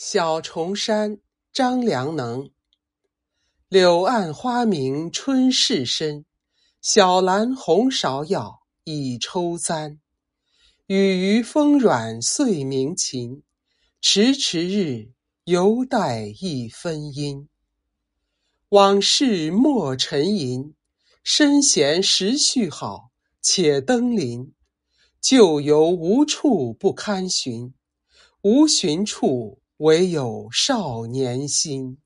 小重山，张良能。柳暗花明春事深，小兰红芍药，已抽簪。雨余风软岁鸣琴，迟迟日，犹带一分阴。往事莫沉吟，身闲时序好，且登临。旧游无处不堪寻，无寻处，唯有少年心。